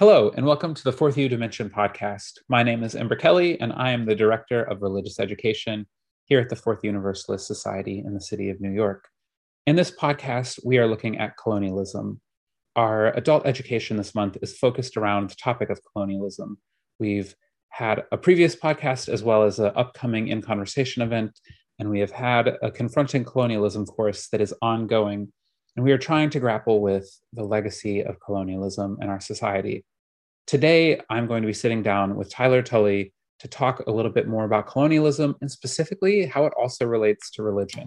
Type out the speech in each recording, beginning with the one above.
Hello, and welcome to the Fourth U Dimension podcast. My name is Ember Kelly, and I am the Director of Religious Education here at the Fourth Universalist Society in the city of New York. In this podcast, we are looking at colonialism. Our adult education this month is focused around the topic of colonialism. We've had a previous podcast as well as an upcoming In Conversation event, and we have had a Confronting Colonialism course that is ongoing and we are trying to grapple with the legacy of colonialism in our society. Today, I'm going to be sitting down with Tyler Tully to talk a little bit more about colonialism and specifically how it also relates to religion.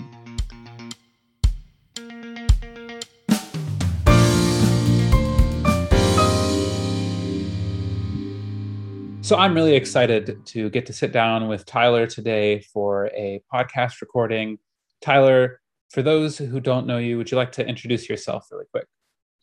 So I'm really excited to get to sit down with Tyler today for a podcast recording. Tyler, for those who don't know you, would you like to introduce yourself really quick?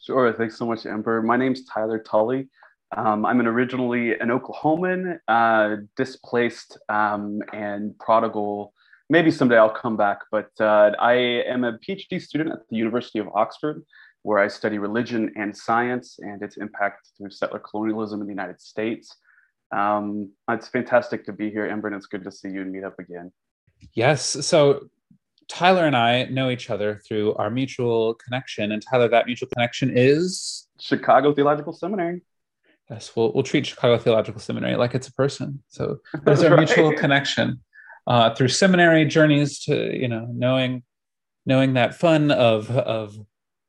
Sure. Thanks so much, Ember. My name's Tyler Tully. Um, I'm an originally an Oklahoman, uh, displaced um, and prodigal. Maybe someday I'll come back, but uh, I am a PhD student at the University of Oxford, where I study religion and science and its impact through settler colonialism in the United States. Um, it's fantastic to be here, Ember, and it's good to see you and meet up again. Yes. So Tyler and I know each other through our mutual connection, and Tyler, that mutual connection is Chicago Theological Seminary. Yes, we'll we'll treat Chicago Theological Seminary like it's a person. So there's our right. mutual connection uh, through seminary journeys to you know knowing knowing that fun of of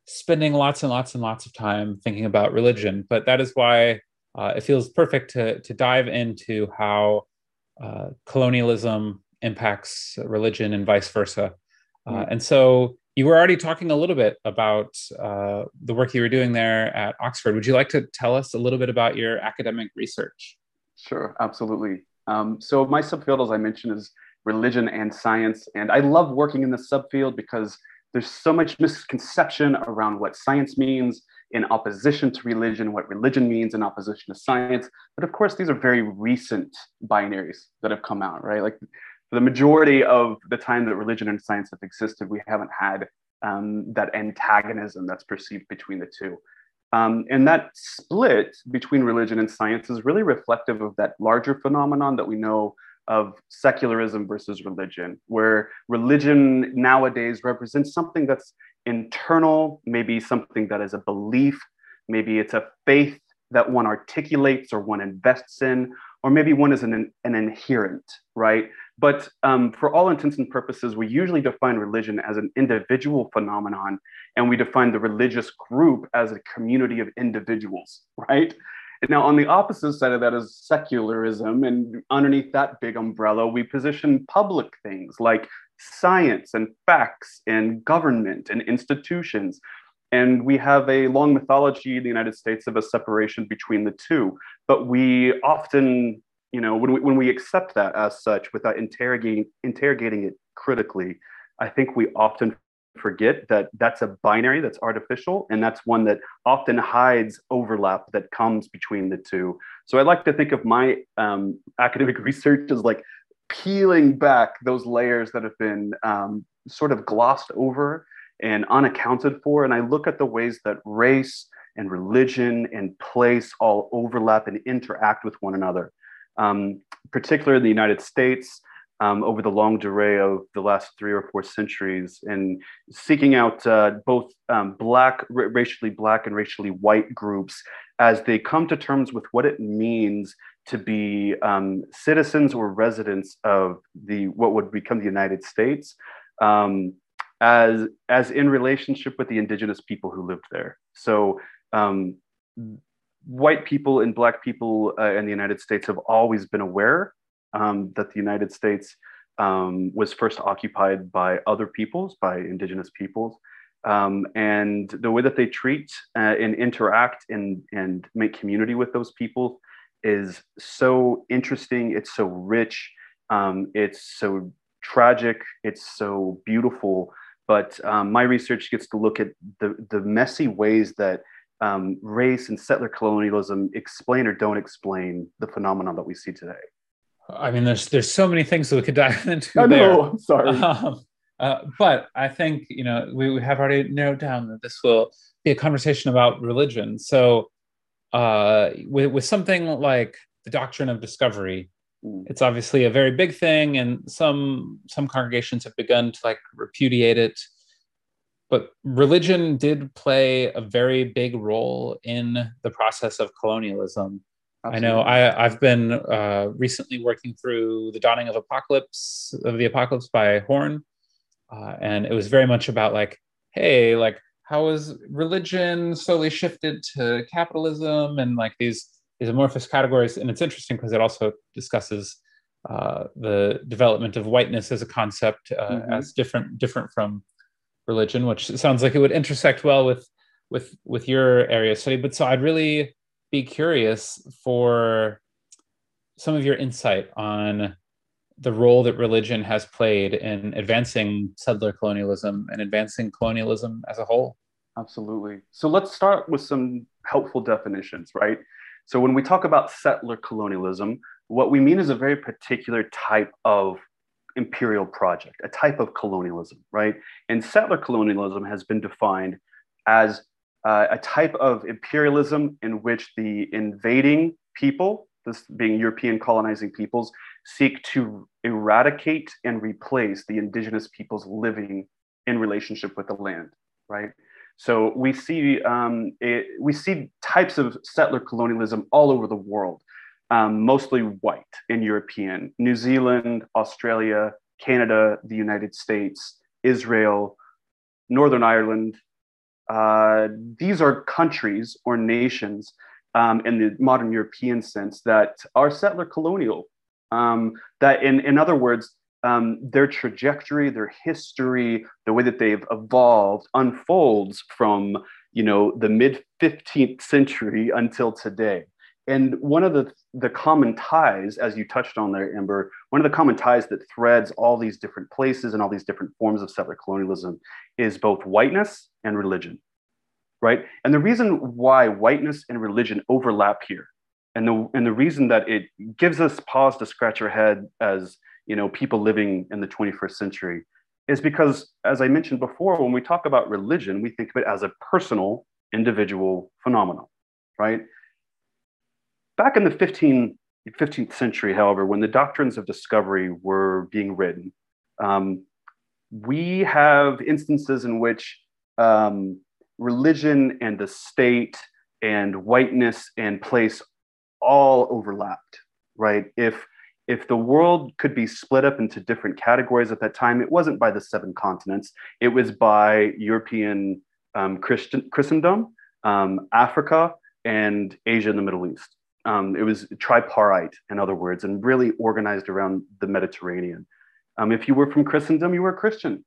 spending lots and lots and lots of time thinking about religion. But that is why uh, it feels perfect to to dive into how uh, colonialism impacts religion and vice versa. Uh, and so you were already talking a little bit about uh, the work you were doing there at Oxford. Would you like to tell us a little bit about your academic research? Sure, absolutely. Um, so my subfield, as I mentioned, is religion and science, and I love working in this subfield because there's so much misconception around what science means in opposition to religion, what religion means in opposition to science. But of course, these are very recent binaries that have come out, right? Like for the majority of the time that religion and science have existed, we haven't had um, that antagonism that's perceived between the two. Um, and that split between religion and science is really reflective of that larger phenomenon that we know of secularism versus religion, where religion nowadays represents something that's internal, maybe something that is a belief, maybe it's a faith that one articulates or one invests in, or maybe one is an, an inherent, right? But um, for all intents and purposes, we usually define religion as an individual phenomenon, and we define the religious group as a community of individuals, right? And now, on the opposite side of that is secularism, and underneath that big umbrella, we position public things like science and facts and government and institutions. And we have a long mythology in the United States of a separation between the two. But we often, you know, when we, when we accept that as such without interrogating, interrogating it critically, I think we often forget that that's a binary that's artificial and that's one that often hides overlap that comes between the two so i like to think of my um, academic research as like peeling back those layers that have been um, sort of glossed over and unaccounted for. And I look at the ways that race and religion and place all overlap and interact with one another, um, particularly in the United States. Um, over the long durée of the last three or four centuries, and seeking out uh, both um, black, r- racially black, and racially white groups as they come to terms with what it means to be um, citizens or residents of the what would become the United States, um, as as in relationship with the indigenous people who lived there. So um, white people and black people uh, in the United States have always been aware um, that the United States um, was first occupied by other peoples, by indigenous peoples. Um, and the way that they treat uh, and interact and, and make community with those people is so interesting. It's so rich. Um, it's so tragic. It's so beautiful but um, my research gets to look at the, the messy ways that um, race and settler colonialism explain or don't explain the phenomenon that we see today. I mean, there's there's so many things that we could dive into. I know. There. Sorry. Um, uh, but I think you know we, we have already narrowed down that this will be a conversation about religion. So uh, with, with something like the doctrine of discovery, mm. it's obviously a very big thing, and some some congregations have begun to like repudiate it. But religion did play a very big role in the process of colonialism. Absolutely. I know I, I've been uh, recently working through the dawning of apocalypse of the apocalypse by Horne, uh, and it was very much about like, hey, like how has religion slowly shifted to capitalism and like these these amorphous categories? And it's interesting because it also discusses uh, the development of whiteness as a concept uh, mm-hmm. as different different from religion, which sounds like it would intersect well with with with your area of study. But so I'd really be curious for some of your insight on the role that religion has played in advancing settler colonialism and advancing colonialism as a whole. Absolutely. So let's start with some helpful definitions, right? So when we talk about settler colonialism, what we mean is a very particular type of imperial project, a type of colonialism, right? And settler colonialism has been defined as uh, a type of imperialism in which the invading people, this being European colonizing peoples, seek to eradicate and replace the indigenous peoples living in relationship with the land, right? So we see um, it, we see types of settler colonialism all over the world, um, mostly white and European, New Zealand, Australia, Canada, the United States, Israel, Northern Ireland, uh, these are countries or nations um, in the modern European sense that are settler colonial. Um, that, in, in other words, um, their trajectory, their history, the way that they've evolved unfolds from you know the mid 15th century until today. And one of the, the common ties, as you touched on there, Ember, one of the common ties that threads all these different places and all these different forms of settler colonialism is both whiteness and religion, right? And the reason why whiteness and religion overlap here, and the, and the reason that it gives us pause to scratch our head as you know people living in the 21st century is because, as I mentioned before, when we talk about religion, we think of it as a personal, individual phenomenon, right? Back in the 15, 15th century, however, when the doctrines of discovery were being written, um, we have instances in which um, religion and the state and whiteness and place all overlapped, right? If if the world could be split up into different categories at that time, it wasn't by the seven continents. It was by European um, Christian, Christendom, um, Africa, and Asia and the Middle East. Um, it was tripartite, in other words, and really organized around the Mediterranean. Um, if you were from Christendom, you were a Christian.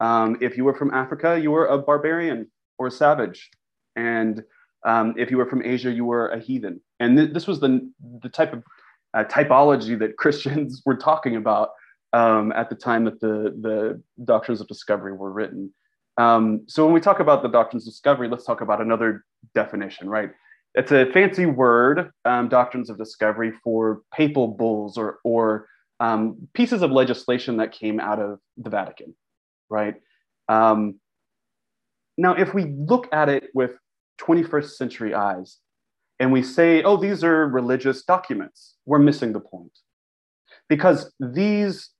Um, if you were from Africa, you were a barbarian or a savage. And um, if you were from Asia, you were a heathen. And th- this was the, the type of uh, typology that Christians were talking about um, at the time that the, the doctrines of discovery were written. Um, so when we talk about the doctrines of discovery, let's talk about another definition, right? It's a fancy word, um, doctrines of discovery, for papal bulls or, or um, pieces of legislation that came out of the Vatican, right? Um, now, if we look at it with 21st century eyes and we say, oh, these are religious documents, we're missing the point. Because these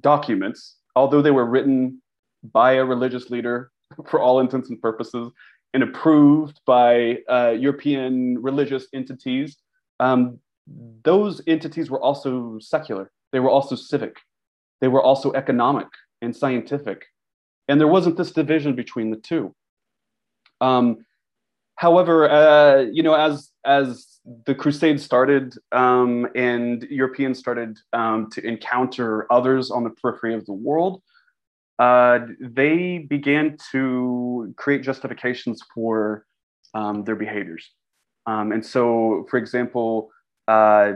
documents, although they were written by a religious leader for all intents and purposes, and approved by uh, European religious entities, um, those entities were also secular. They were also civic. They were also economic and scientific. And there wasn't this division between the two. Um, however, uh, you know, as as the Crusades started um, and Europeans started um, to encounter others on the periphery of the world, uh, they began to create justifications for um, their behaviors. Um, and so, for example, uh,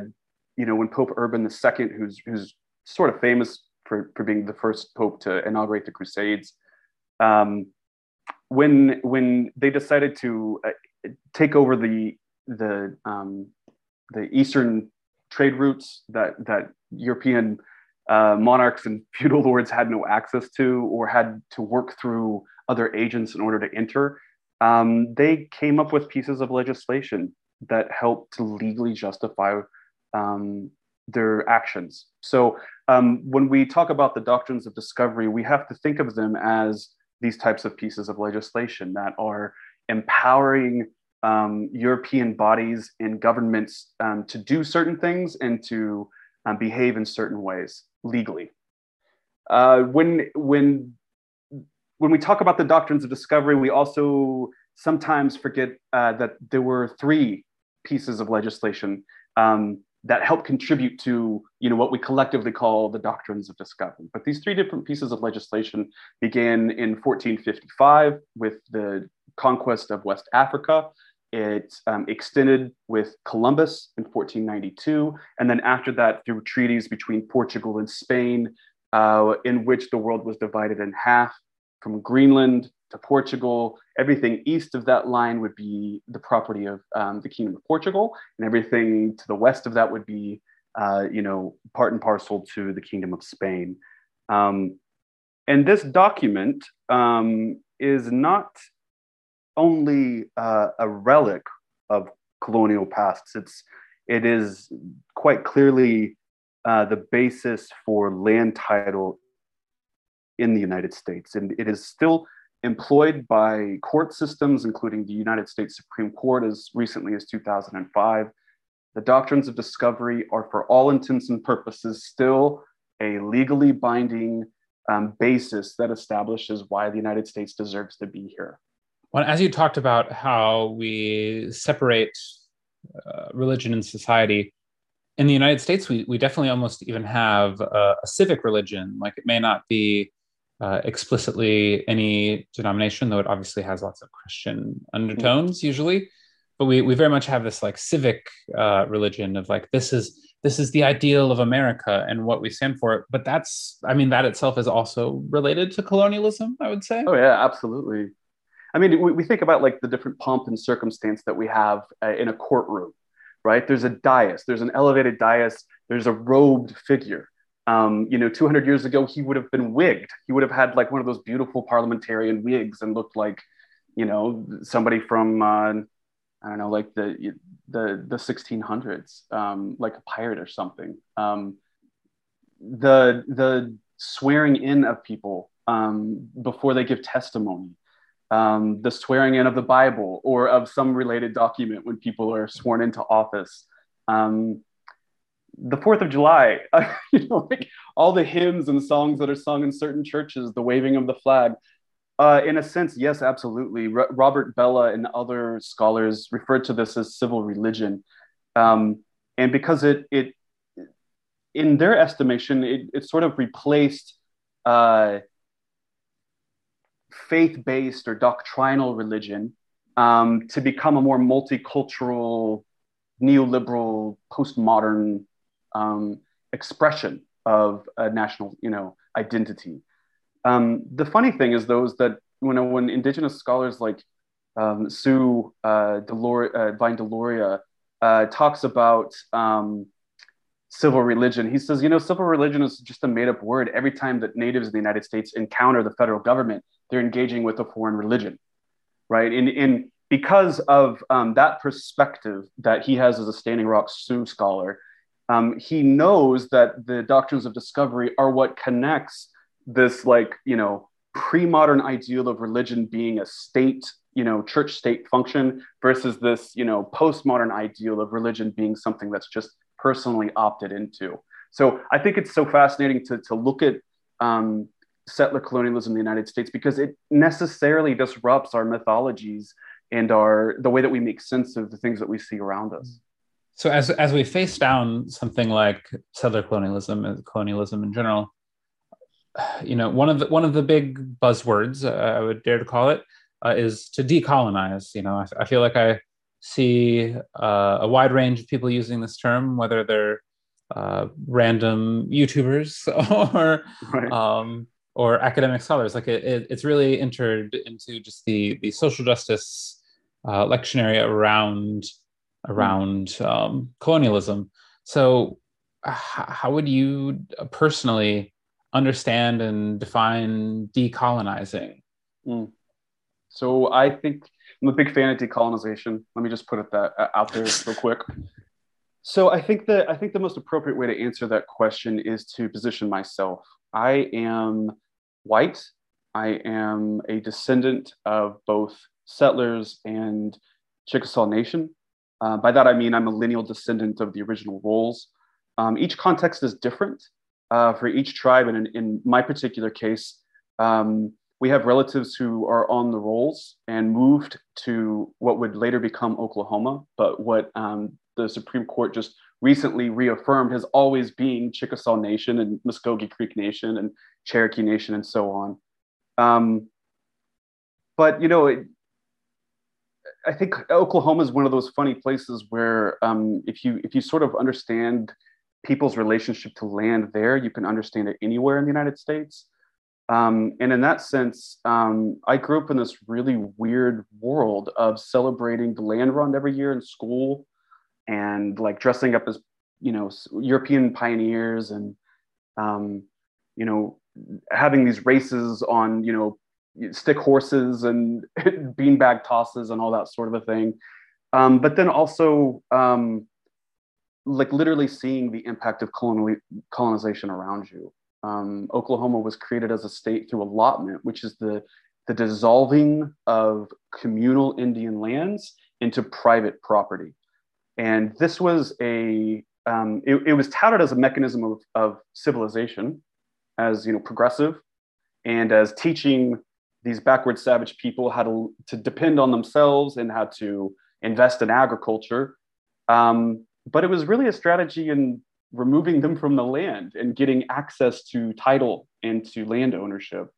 you know, when Pope Urban II, who's, who's sort of famous for, for being the first pope to inaugurate the Crusades, um, when, when they decided to uh, take over the, the, um, the Eastern trade routes that, that European uh, monarchs and feudal lords had no access to or had to work through other agents in order to enter. um, they came up with pieces of legislation that helped to legally justify um, their actions. So um, when we talk about the doctrines of discovery, we have to think of them as these types of pieces of legislation that are empowering um, European bodies and governments um, to do certain things and to um, behave in certain ways legally. Uh, when when when we talk about the doctrines of discovery, we also sometimes forget uh, that there were three pieces of legislation um, that help contribute to you know what we collectively call the doctrines of discovery. But these three different pieces of legislation began in 1455 with the conquest of West Africa. It um, extended with Columbus in 1492, and then after that through treaties between Portugal and Spain, uh, in which the world was divided in half from Greenland to Portugal. Everything east of that line would be the property of um, the Kingdom of Portugal, and everything to the west of that would be, uh, you know, part and parcel to the Kingdom of Spain. Um, and this document um, is not only uh, a relic of colonial pasts. It's it is quite clearly uh, the basis for land title in the United States, and it is still employed by court systems, including the United States Supreme Court as recently as 2005. The doctrines of discovery are, for all intents and purposes, still a legally binding um, basis that establishes why the United States deserves to be here. Well, as you talked about how we separate uh, religion and society, in the United States, we, we definitely almost even have a, a civic religion. Like it may not be uh, explicitly any denomination, though it obviously has lots of Christian undertones usually. But we, we very much have this like civic uh, religion of like this is this is the ideal of America and what we stand for. But that's I mean that itself is also related to colonialism. I would say. Oh yeah, absolutely. I mean, we, we think about like the different pomp and circumstance that we have uh, in a courtroom, right? There's a dais, there's an elevated dais, there's a robed figure um, you know, 200 years ago, he would have been wigged. He would have had like one of those beautiful parliamentarian wigs and looked like, you know, somebody from, uh, I don't know, like the the the 1600s, um, like a pirate or something. Um, the the swearing in of people um, before they give testimony, um, the swearing in of the Bible or of some related document when people are sworn into office. Um, the Fourth of July, you know, like all the hymns and songs that are sung in certain churches, the waving of the flag. Uh, in a sense, yes, absolutely. R- Robert Bellah and other scholars referred to this as civil religion, um, and because it it in their estimation, it, it sort of replaced uh, faith-based or doctrinal religion um, to become a more multicultural, neoliberal, postmodern um, expression of a national, you know, identity. Um, the funny thing is, though, is that you know when indigenous scholars like um, Sue uh, Delor- uh, Deloria uh, talks about um, civil religion, he says, you know, civil religion is just a made-up word. Every time that natives in the United States encounter the federal government, they're engaging with a foreign religion, right? And, in because of um, that perspective that he has as a Standing Rock Sioux scholar, um, he knows that the doctrines of discovery are what connects this like you know pre-modern ideal of religion being a state you know church state function versus this you know postmodern ideal of religion being something that's just personally opted into so i think it's so fascinating to, to look at um, settler colonialism in the united states because it necessarily disrupts our mythologies and our the way that we make sense of the things that we see around us so as as we face down something like settler colonialism and colonialism in general, you know, one of the one of the big buzzwords uh, I would dare to call it uh, is to decolonize. You know, I, I feel like I see uh, a wide range of people using this term, whether they're uh, random YouTubers or right. um, or academic scholars. Like it, it, it's really entered into just the the social justice uh, lectionary around around um, colonialism. So, h- how would you uh, personally understand and define decolonizing? Mm. So, I think I'm a big fan of decolonization. Let me just put it that uh, out there real quick. So I think that I think the most appropriate way to answer that question is to position myself. I am white. I am a descendant of both settlers and Chickasaw Nation. Uh, by that I mean I'm a lineal descendant of the original rolls. Um, each context is different uh, for each tribe, and in, in my particular case, um, we have relatives who are on the rolls and moved to what would later become Oklahoma, but what um, the Supreme Court just recently reaffirmed has always been Chickasaw Nation and Muscogee Creek Nation and Cherokee Nation and so on. Um, but you know, it, I think Oklahoma is one of those funny places where um, if you if you sort of understand people's relationship to land there, you can understand it anywhere in the United States. Um, and in that sense, um, I grew up in this really weird world of celebrating the land run every year in school and like dressing up as, you know, European pioneers and, um, you know, having these races on, you know, stick horses and beanbag tosses and all that sort of a thing. Um, but then also, um, like literally seeing the impact of colonization around you um, Oklahoma was created as a state through allotment, which is the, the dissolving of communal Indian lands into private property. And this was a, um, it, it was touted as a mechanism of, of civilization, as you know, progressive, and as teaching these backward savage people how to, to depend on themselves and how to invest in agriculture. Um, but it was really a strategy in removing them from the land and getting access to title and to land ownership.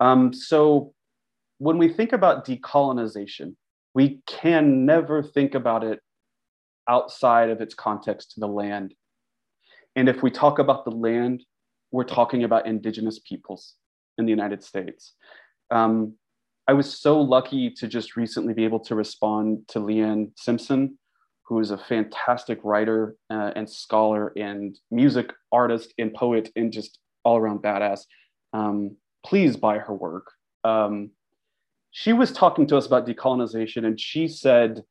Um, so when we think about decolonization, we can never think about it outside of its context to the land. And if we talk about the land, we're talking about indigenous peoples in the United States. Um, I was so lucky to just recently be able to respond to Leanne Simpson, who is a fantastic writer uh, and scholar and music artist and poet and just all around badass. Um, please buy her work. Um, she was talking to us about decolonization and she said,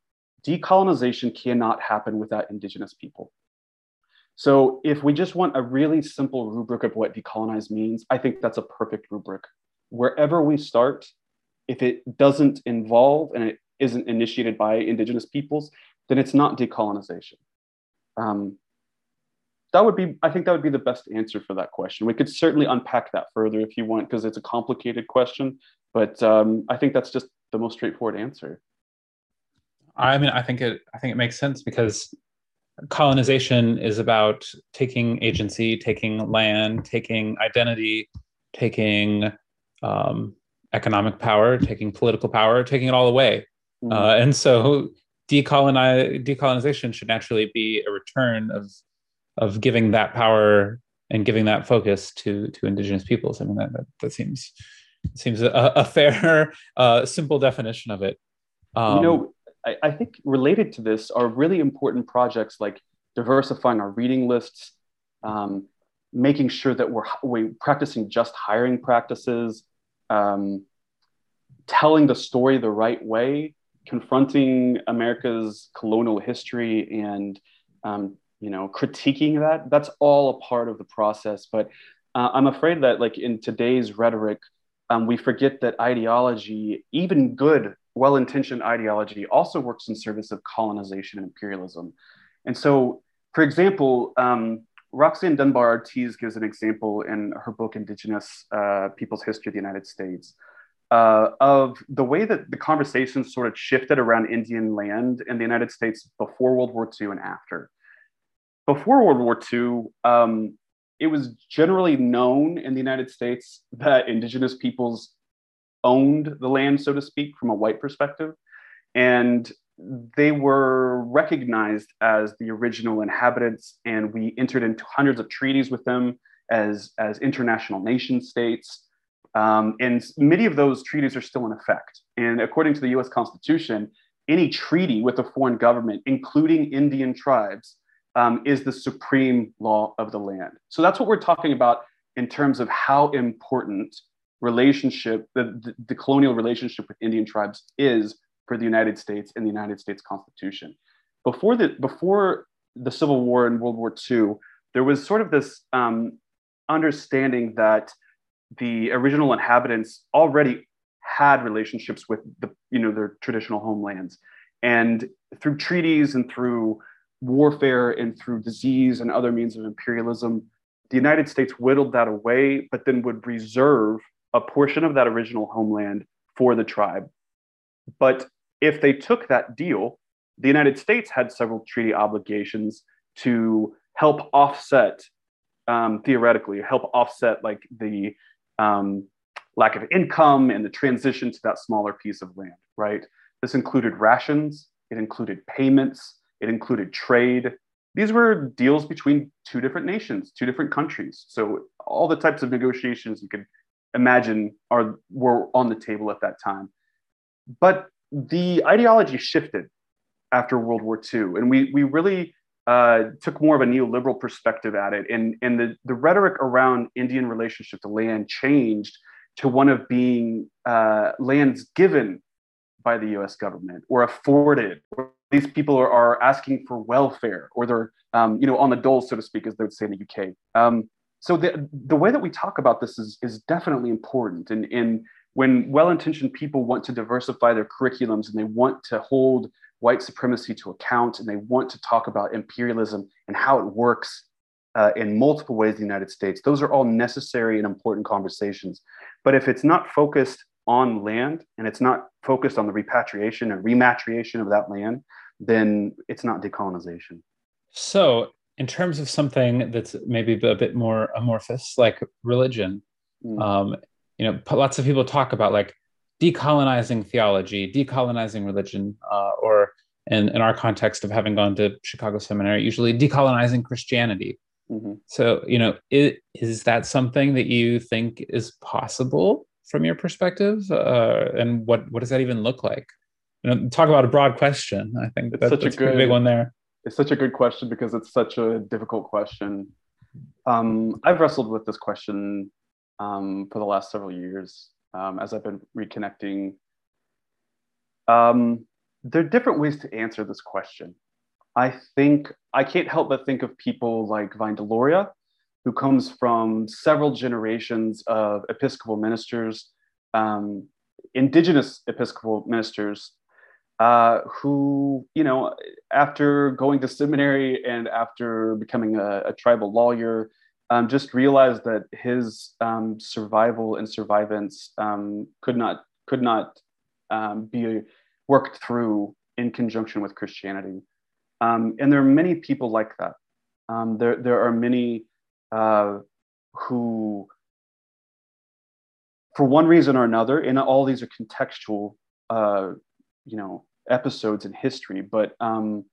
decolonization cannot happen without Indigenous people. So if we just want a really simple rubric of what decolonize means, I think that's a perfect rubric. Wherever we start, if it doesn't involve and it isn't initiated by Indigenous peoples, then it's not decolonization. Um, that would be, I think that would be the best answer for that question. We could certainly unpack that further if you want, because it's a complicated question, but um, I think that's just the most straightforward answer. I mean, I think it, I think it makes sense because colonization is about taking agency, taking land, taking identity, taking um, economic power, taking political power, taking it all away. Mm-hmm. Uh, and so decolonize decolonization should naturally be a return of of giving that power and giving that focus to to indigenous peoples. I mean that that, that seems seems a, a fair, uh, simple definition of it. Um, you know, I, I think related to this are really important projects like diversifying our reading lists, um, making sure that we're, we're practicing just hiring practices, um, telling the story the right way, confronting America's colonial history and um, you know critiquing that. That's all a part of the process but uh, i'm afraid that like in today's rhetoric um, we forget that ideology even good well-intentioned ideology also works in service of colonization and imperialism and so for example um, roxanne dunbar ortiz gives an example in her book indigenous uh, people's history of the united states uh, of the way that the conversation sort of shifted around Indian land in the United States before World War II and after. Before World War II, um, it was generally known in the United States that indigenous peoples owned the land, so to speak, from a white perspective. And they were recognized as the original inhabitants, and we entered into hundreds of treaties with them as, as international nation states. Um, and many of those treaties are still in effect. And according to the US Constitution, any treaty with a foreign government, including Indian tribes, um, is the supreme law of the land. So that's what we're talking about in terms of how important relationship, the, the, colonial relationship with Indian tribes is for the United States and the United States Constitution. Before the before the Civil War and World War II, there was sort of this um, understanding that the original inhabitants already had relationships with the you know their traditional homelands, and through treaties and through warfare and through disease and other means of imperialism, the United States whittled that away, but then would reserve a portion of that original homeland for the tribe. But if they took that deal, the United States had several treaty obligations to help offset, um, theoretically, help offset like the um, lack of income and the transition to that smaller piece of land, right? This included rations, it included payments, it included trade. These were deals between two different nations, two different countries. So all the types of negotiations you could imagine are were on the table at that time. But the ideology shifted after World War II, and we we really uh, took more of a neoliberal perspective at it, and and the the rhetoric around Indian relationship to land changed to one of being uh, lands given by the U.S. government or afforded. Or these people are, are asking for welfare, or they're um, you know on the dole, so to speak, as they would say in the UK. Um, so the, the way that we talk about this is, is definitely important. And, and when well-intentioned people want to diversify their curriculums and they want to hold white supremacy to account and they want to talk about imperialism and how it works uh, in multiple ways in the United States, those are all necessary and important conversations. But if it's not focused on land and it's not focused on the repatriation and rematriation of that land, then it's not decolonization. So in terms of something that's maybe a bit more amorphous, like religion, mm. um, you know, lots of people talk about like decolonizing theology, decolonizing religion, uh, or in, in our context of having gone to Chicago Seminary, usually decolonizing Christianity. Mm-hmm. So, you know, it, is that something that you think is possible from your perspective? Uh, and what, what does that even look like? You know, talk about a broad question. I think that, that's, that's a good, big one there it's such a good question because it's such a difficult question. Um, I've wrestled with this question um, for the last several years um, as I've been reconnecting. Um, there are different ways to answer this question. I think I can't help but think of people like Vine Deloria, who comes from several generations of Episcopal ministers, um, indigenous Episcopal ministers uh, who, you know, after going to seminary and after becoming a, a tribal lawyer, um, just realized that his um, survival and survivance um, could not could not um, be worked through in conjunction with Christianity. Um, and there are many people like that. Um, there there are many uh, who, for one reason or another, and all these are contextual. Uh, you know episodes in history, but um,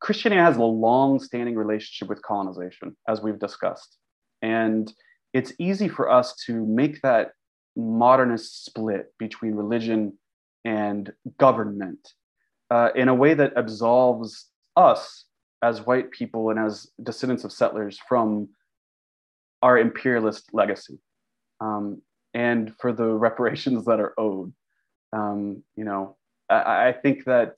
Christianity has a long-standing relationship with colonization, as we've discussed, and it's easy for us to make that modernist split between religion and government uh, in a way that absolves us as white people and as descendants of settlers from our imperialist legacy. Um, and for the reparations that are owed um, you know, I, I, think that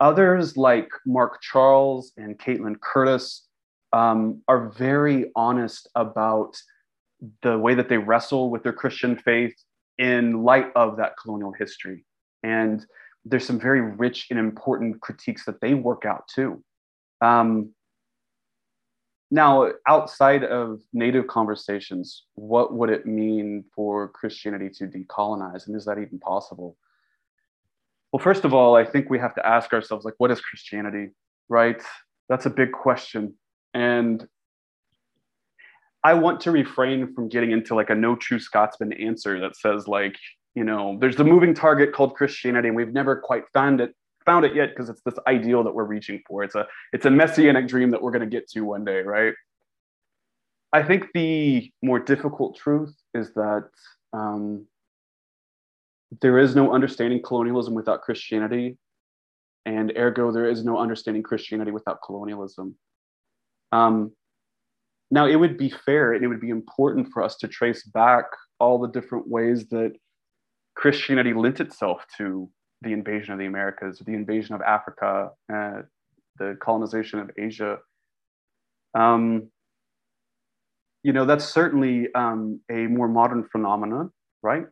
others like Mark Charles and Kaitlin Curtice um, are very honest about the way that they wrestle with their Christian faith in light of that colonial history. And there's some very rich and important critiques that they work out too. Um, now, outside of Native conversations, what would it mean for Christianity to decolonize? And is that even possible? Well, first of all, I think we have to ask ourselves, like, what is Christianity, right? That's a big question. And I want to refrain from getting into like a no true Scotsman answer that says, like, you know, there's the moving target called Christianity, and we've never quite found it found it yet because it's this ideal that we're reaching for. It's a it's a messianic dream that we're going to get to one day, right? I think the more difficult truth is that um, there is no understanding colonialism without Christianity, and ergo, there is no understanding Christianity without colonialism. Um, now, it would be fair and it would be important for us to trace back all the different ways that Christianity lent itself to the invasion of the Americas, the invasion of Africa, uh, the colonization of Asia. Um, you know, that's certainly um, a more modern phenomenon, right?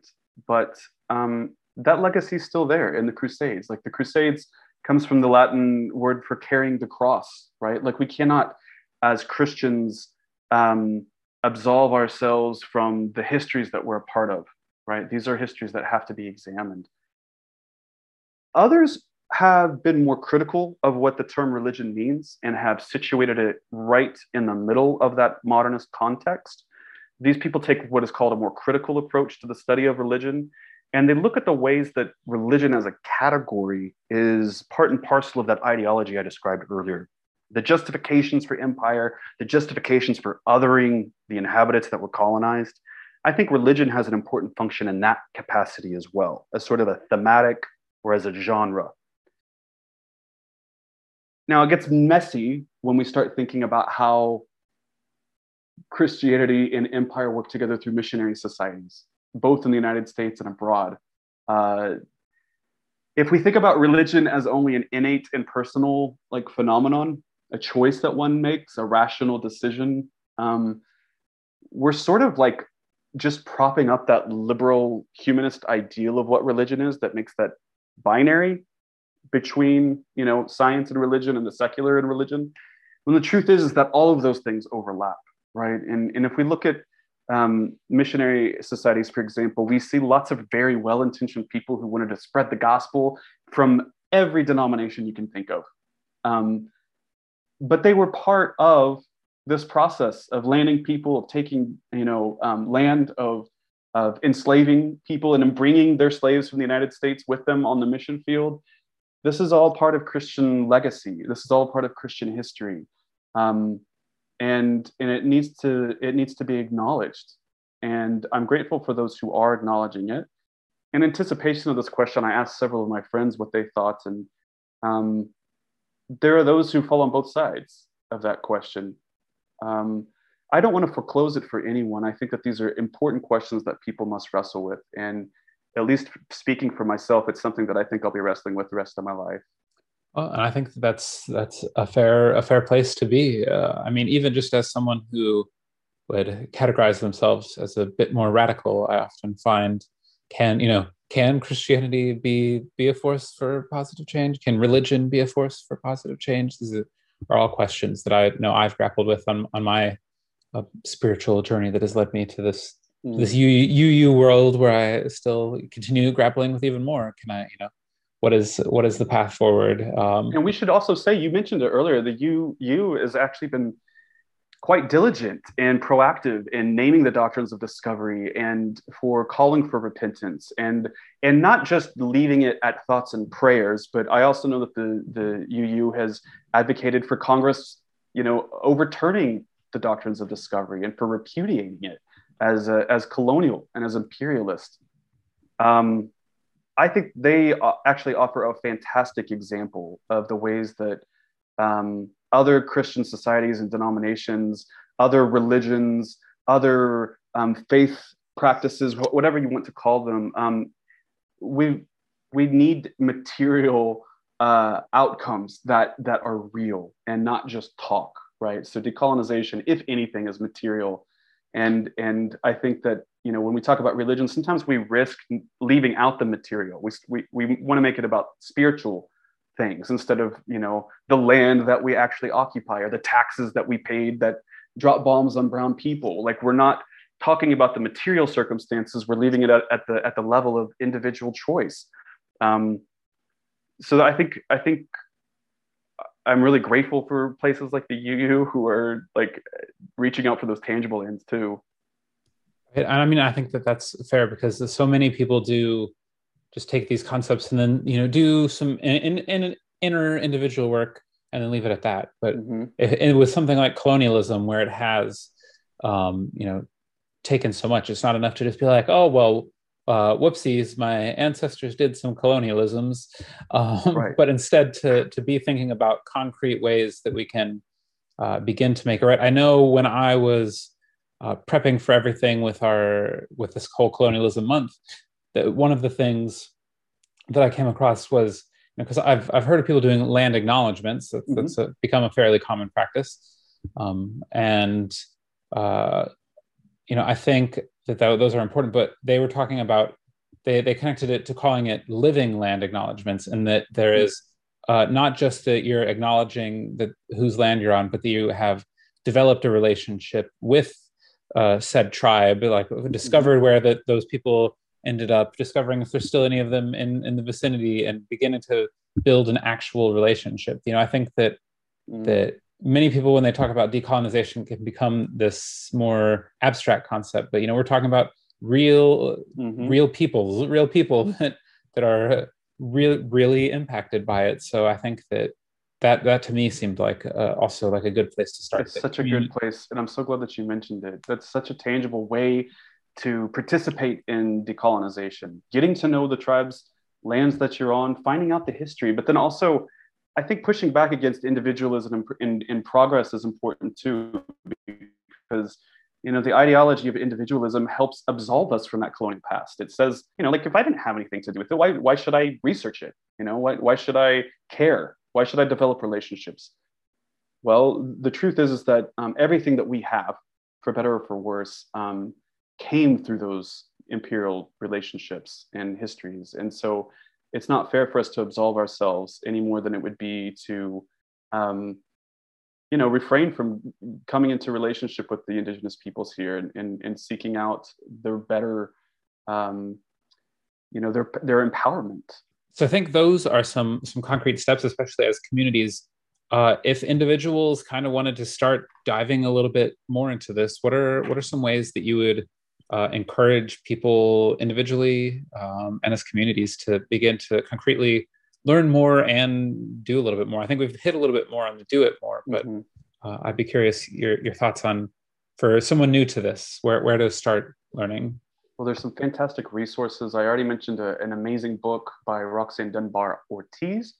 But um, that legacy is still there in the Crusades. Like the Crusades comes from the Latin word for carrying the cross, right? Like we cannot, as Christians, um, absolve ourselves from the histories that we're a part of, right? These are histories that have to be examined. Others have been more critical of what the term religion means and have situated it right in the middle of that modernist context. These people take what is called a more critical approach to the study of religion, and they look at the ways that religion as a category is part and parcel of that ideology I described earlier. The justifications for empire, the justifications for othering the inhabitants that were colonized. I think religion has an important function in that capacity as well, as sort of a thematic or as a genre. Now, it gets messy when we start thinking about how Christianity and empire work together through missionary societies, both in the United States and abroad. Uh, if we think about religion as only an innate and personal like phenomenon, a choice that one makes, a rational decision, um, we're sort of like just propping up that liberal humanist ideal of what religion is that makes that binary between you know science and religion and the secular and religion. When the truth is is that all of those things overlap right? And, and if we look at um, missionary societies for example we see lots of very well-intentioned people who wanted to spread the gospel from every denomination you can think of. Um, but they were part of this process of landing people of taking you know um, land of of enslaving people and bringing their slaves from the united states with them on the mission field this is all part of Christian legacy. This is all part of Christian history, um, and and it needs to it needs to be acknowledged. And I'm grateful for those who are acknowledging it. In anticipation of this question, I asked several of my friends what they thought, and um, there are those who fall on both sides of that question. Um, I don't want to foreclose it for anyone. I think that these are important questions that people must wrestle with, and at least speaking for myself, it's something that I think I'll be wrestling with the rest of my life. Well, and I think that's that's a fair a fair place to be. Uh, I mean, even just as someone who would categorize themselves as a bit more radical, I often find can you know can Christianity be be a force for positive change? Can religion be a force for positive change? These are all questions that I know I've grappled with on on my uh, spiritual journey that has led me to this mm. this UU world where I still continue grappling with even more. Can I, you know, what is what is the path forward? Um, and we should also say you mentioned it earlier. The UU has actually been quite diligent and proactive in naming the doctrines of discovery and for calling for repentance and and not just leaving it at thoughts and prayers but i also know that the the uu has advocated for congress you know overturning doctrines of discovery and for repudiating it as a, as colonial and as imperialist. Um, I think they uh, actually offer a fantastic example of the ways that um, other Christian societies and denominations, other religions, other um, faith practices, whatever you want to call them, um, we we need material uh, outcomes that that are real and not just talk, right? So decolonization, if anything, is material. And and i think that you know when we talk about religion sometimes we risk leaving out the material. We we, we want to make it about spiritual things instead of you know the land that we actually occupy or the taxes that we paid that drop bombs on brown people. Like we're not talking about the material circumstances. We're leaving it at, at the at the level of individual choice. Um, so i think i think I'm really grateful for places like the UU who are like reaching out for those tangible ends too. I mean, I think that that's fair because so many people do just take these concepts and then you know do some in, in, in inner individual work and then leave it at that. But mm-hmm. if, was something like colonialism where it has, um, you know, taken so much, it's not enough to just be like, oh well, uh, whoopsies, my ancestors did some colonialisms, um, right. but instead to, to be thinking about concrete ways that we can uh, begin to make it right. I know when I was uh, prepping for everything with our with this whole colonialism month, that one of the things that I came across was because you know, I've I've heard of people doing land acknowledgments. That's, mm-hmm. that's a, become a fairly common practice, um, and uh, you know I think that th- those are important. But they were talking about they they connected it to calling it living land acknowledgments, and that there mm-hmm. uh, not just that you're acknowledging that whose land you're on, but that you have developed a relationship with uh, said tribe, like discovered mm-hmm. where that those people ended up, discovering if there's still any of them in in the vicinity, and beginning to build an actual relationship. You know, I think that mm. that many people when they talk about decolonization can become this more abstract concept, but you know, we're talking about real mm-hmm. real people, real people that that are really really impacted by it. So I think that that that to me seemed like uh, also like a good place to start. It's such a good place, and I'm so glad that you mentioned it. That's such a tangible way to participate in decolonization, getting to know the tribes, lands that you're on, finding out the history, but then also. I think pushing back against individualism in, in, progress is important too, because you know the ideology of individualism helps absolve us from that colonial past. It says you know like if i didn't have anything to do with it why, why should i research it? You know why, why should i care? Why should i develop relationships? Well the truth is is that um, everything that we have for better or for worse um, came through those imperial relationships and histories. And so it's not fair for us to absolve ourselves any more than it would be to um, you know refrain from coming into relationship with the indigenous peoples here and, and, and seeking out their better um, you know their their empowerment. So i think those are some some concrete steps especially as communities. Uh, if individuals kind of wanted to start diving a little bit more into this what are what are some ways that you would uh, encourage people individually um, and as communities to begin to concretely learn more and do a little bit more. I think we've hit a little bit more on the do it more, but mm-hmm. uh, I'd be curious your your thoughts on for someone new to this, where where to start learning. Well, there's some fantastic resources. I already mentioned a, an amazing book by Roxanne Dunbar Ortiz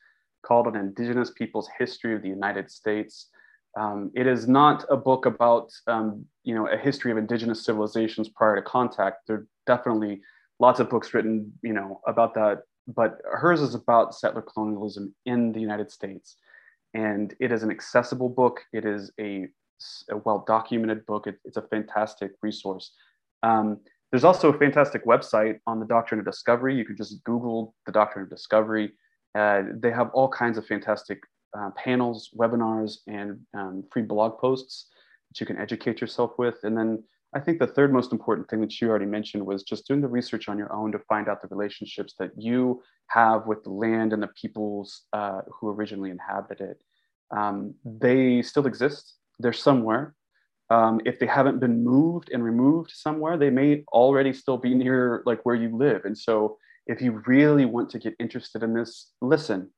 called An Indigenous People's History of the United States. Um, it is not a book about um, you know a history of indigenous civilizations prior to contact. There are definitely lots of books written you know about that but hers is about settler colonialism in the United States. And it is an accessible book. It is a, a well documented book. It, it's a fantastic resource. Um, there's also a fantastic website on the Doctrine of Discovery. You can just Google the Doctrine of Discovery. Uh, they have all kinds of fantastic uh, panels, webinars, and um, free blog posts that you can educate yourself with. And then I think the third most important thing that you already mentioned was just doing the research on your own to find out the relationships that you have with the land and the peoples uh, who originally inhabited it. Um, they still exist. They're somewhere. Um, if they haven't been moved and removed somewhere, they may already still be near like where you live. And so, if you really want to get interested in this, listen.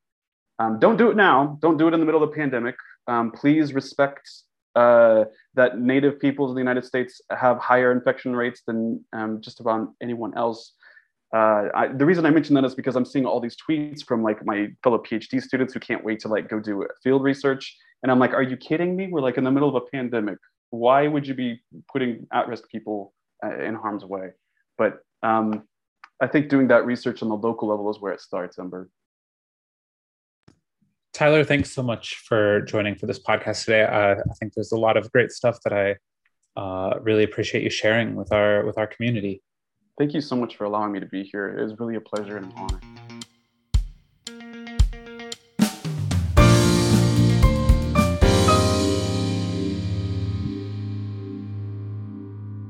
Um, don't do it now. Don't do it in the middle of the pandemic. Um, please respect uh, that native peoples in the United States have higher infection rates than um, just about anyone else. Uh, I, the reason I mention that is because I'm seeing all these tweets from like my fellow PhD students who can't wait to like go do field research, and I'm like, are you kidding me? We're like in the middle of a pandemic. Why would you be putting at-risk people uh, in harm's way? But um, I think doing that research on the local level is where it starts, Ember. Tyler, thanks so much for joining for this podcast today. Uh, I think there's a lot of great stuff that I uh, really appreciate you sharing with our with our community. Thank you so much for allowing me to be here. It was really a pleasure and an honor.